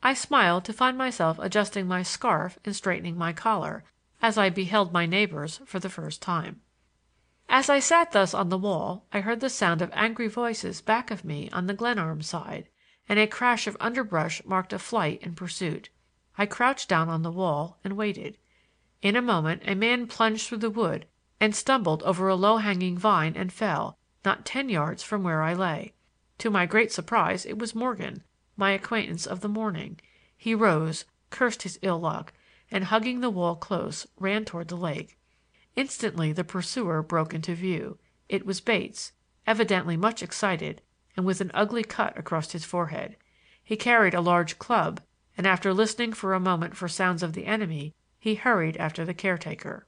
I smiled to find myself adjusting my scarf and straightening my collar, as I beheld my neighbors for the first time. As I sat thus on the wall I heard the sound of angry voices back of me on the Glenarm side, and a crash of underbrush marked a flight and pursuit. I crouched down on the wall and waited. In a moment a man plunged through the wood and stumbled over a low hanging vine and fell, not ten yards from where I lay. To my great surprise it was Morgan, my acquaintance of the morning. He rose, cursed his ill luck, and hugging the wall close, ran toward the lake. Instantly the pursuer broke into view. It was Bates, evidently much excited and with an ugly cut across his forehead. He carried a large club, and after listening for a moment for sounds of the enemy, he hurried after the caretaker.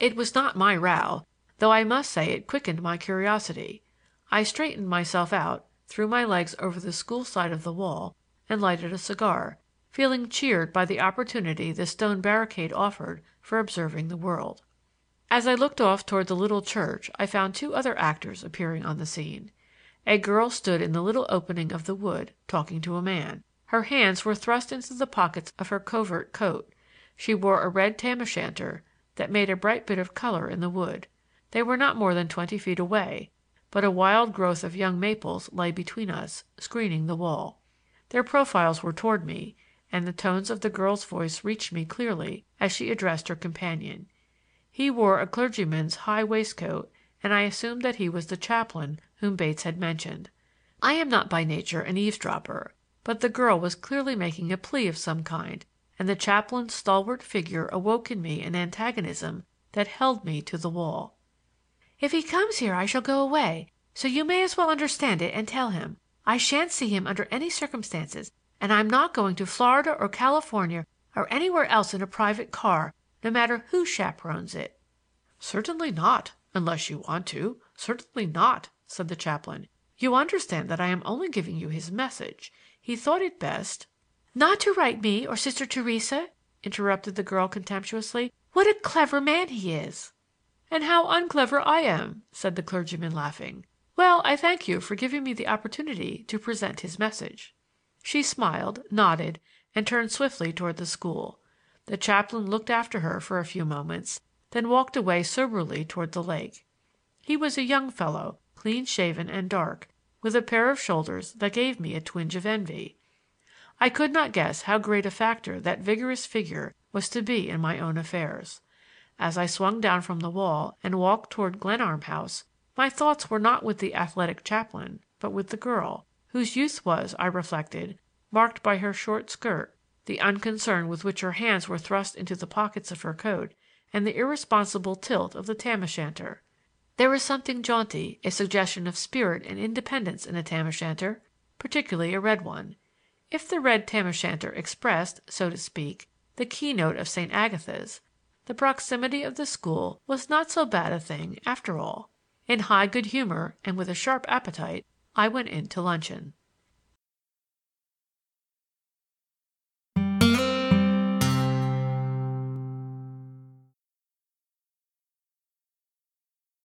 It was not my row, though I must say it quickened my curiosity. I straightened myself out, threw my legs over the school side of the wall, and lighted a cigar, feeling cheered by the opportunity the stone barricade offered for observing the world. As I looked off toward the little church I found two other actors appearing on the scene. A girl stood in the little opening of the wood, talking to a man. Her hands were thrust into the pockets of her covert coat. She wore a red tam o' shanter that made a bright bit of color in the wood. They were not more than twenty feet away, but a wild growth of young maples lay between us, screening the wall. Their profiles were toward me, and the tones of the girl's voice reached me clearly as she addressed her companion. He wore a clergyman's high waistcoat, and I assumed that he was the chaplain whom Bates had mentioned. I am not by nature an eavesdropper, but the girl was clearly making a plea of some kind and the chaplain's stalwart figure awoke in me an antagonism that held me to the wall. "If he comes here I shall go away, so you may as well understand it and tell him. I shan't see him under any circumstances, and I'm not going to Florida or California or anywhere else in a private car, no matter who chaperones it." "Certainly not, unless you want to; certainly not," said the chaplain. "You understand that I am only giving you his message. He thought it best—" "Not to write me or Sister Theresa," interrupted the girl contemptuously. "What a clever man he is!" "And how unclever I am," said the clergyman, laughing. "Well, I thank you for giving me the opportunity to present his message." She smiled, nodded, and turned swiftly toward the school. The chaplain looked after her for a few moments, then walked away soberly toward the lake. He was a young fellow, clean shaven and dark, with a pair of shoulders that gave me a twinge of envy. I could not guess how great a factor that vigorous figure was to be in my own affairs. As I swung down from the wall and walked toward Glenarm House, my thoughts were not with the athletic chaplain, but with the girl, whose youth was, I reflected, marked by her short skirt, the unconcern with which her hands were thrust into the pockets of her coat, and the irresponsible tilt of the tam o' shanter. There is something jaunty, a suggestion of spirit and independence in a tam o' shanter, particularly a red one. If the red tam o' shanter expressed, so to speak, the keynote of St. Agatha's, the proximity of the school was not so bad a thing after all. In high good humor and with a sharp appetite I went in to luncheon.